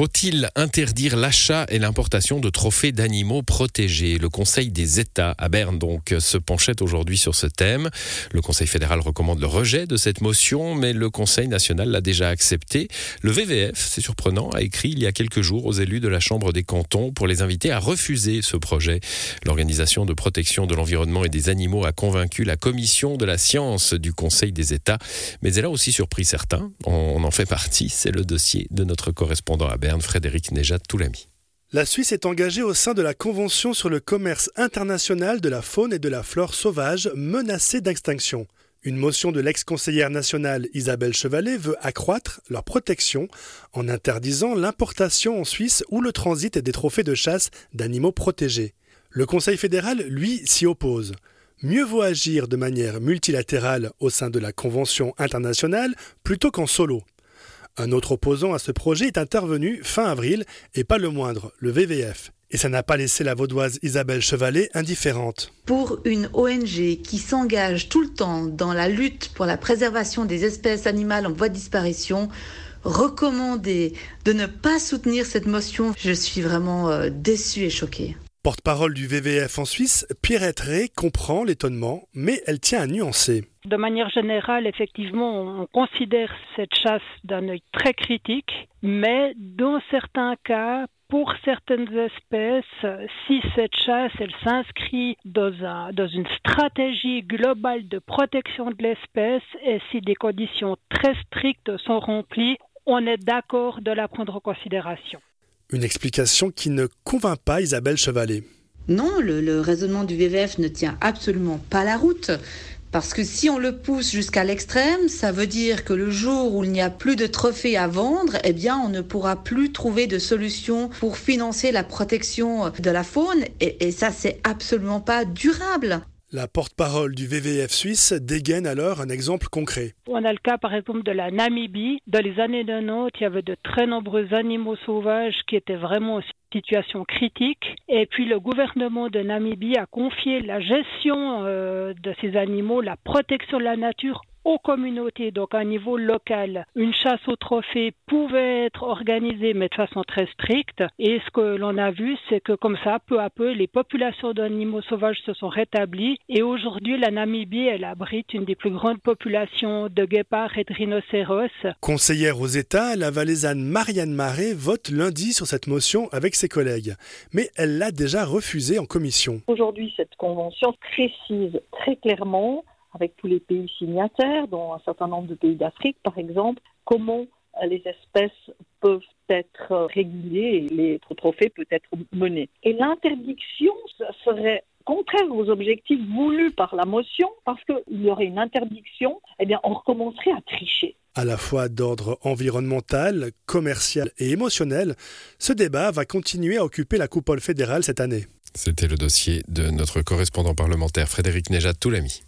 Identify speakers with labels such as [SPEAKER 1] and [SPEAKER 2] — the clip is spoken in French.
[SPEAKER 1] Faut-il interdire l'achat et l'importation de trophées d'animaux protégés? Le Conseil des États à Berne donc se penchait aujourd'hui sur ce thème. Le Conseil fédéral recommande le rejet de cette motion, mais le Conseil national l'a déjà accepté. Le VVF, c'est surprenant, a écrit il y a quelques jours aux élus de la Chambre des cantons pour les inviter à refuser ce projet. L'organisation de protection de l'environnement et des animaux a convaincu la commission de la science du Conseil des États, mais elle a aussi surpris certains. On en fait partie. C'est le dossier de notre correspondant à Berne, Frédéric Nejad-Toulami.
[SPEAKER 2] La Suisse est engagée au sein de la Convention sur le commerce international de la faune et de la flore sauvage menacée d'extinction. Une motion de l'ex-conseillère nationale Isabelle Chevalet veut accroître leur protection en interdisant l'importation en Suisse ou le transit des trophées de chasse d'animaux protégés. Le Conseil fédéral, lui, s'y oppose. Mieux vaut agir de manière multilatérale au sein de la Convention internationale plutôt qu'en solo. Un autre opposant à ce projet est intervenu fin avril, et pas le moindre, le VVF. Et ça n'a pas laissé la vaudoise Isabelle Chevalet indifférente.
[SPEAKER 3] Pour une ONG qui s'engage tout le temps dans la lutte pour la préservation des espèces animales en voie de disparition, recommander de ne pas soutenir cette motion, je suis vraiment euh, déçue et choquée.
[SPEAKER 2] Porte-parole du VVF en Suisse, Pierrette Ray comprend l'étonnement, mais elle tient à nuancer.
[SPEAKER 4] De manière générale, effectivement, on considère cette chasse d'un œil très critique, mais dans certains cas, pour certaines espèces, si cette chasse elle s'inscrit dans, dans, une stratégie globale de protection de l'espèce et si des conditions très strictes sont remplies, on est d'accord de la prendre en considération.
[SPEAKER 2] Une explication qui ne convainc pas Isabelle Chevalet.
[SPEAKER 3] Non, le, le, raisonnement du VVF ne tient absolument pas la route. Parce que si on le pousse jusqu'à l'extrême, ça veut dire que le jour où il n'y a plus de trophées à vendre, eh bien, on ne pourra plus trouver de solution pour financer la protection de la faune. Et, et ça, c'est absolument pas durable.
[SPEAKER 2] La porte-parole du VVF suisse dégaine alors un exemple concret.
[SPEAKER 4] On a le cas par exemple de la Namibie. Dans les années 90, il y avait de très nombreux animaux sauvages qui étaient vraiment en situation critique. Et puis le gouvernement de Namibie a confié la gestion euh, de ces animaux, la protection de la nature aux communautés, donc à un niveau local. Une chasse au trophée pouvait être organisée, mais de façon très stricte. Et ce que l'on a vu, c'est que comme ça, peu à peu, les populations d'animaux sauvages se sont rétablies. Et aujourd'hui, la Namibie, elle abrite une des plus grandes populations de guépards et de rhinocéros.
[SPEAKER 2] Conseillère aux États, la valaisanne Marianne Marais vote lundi sur cette motion avec ses collègues. Mais elle l'a déjà refusée en commission.
[SPEAKER 5] Aujourd'hui, cette convention précise très clairement avec tous les pays signataires, dont un certain nombre de pays d'Afrique par exemple, comment les espèces peuvent être régulées et les trophées peuvent être menés. Et l'interdiction serait contraire aux objectifs voulus par la motion, parce qu'il y aurait une interdiction, eh bien, on recommencerait à tricher.
[SPEAKER 2] À la fois d'ordre environnemental, commercial et émotionnel, ce débat va continuer à occuper la coupole fédérale cette année.
[SPEAKER 1] C'était le dossier de notre correspondant parlementaire Frédéric Nejad Toulami.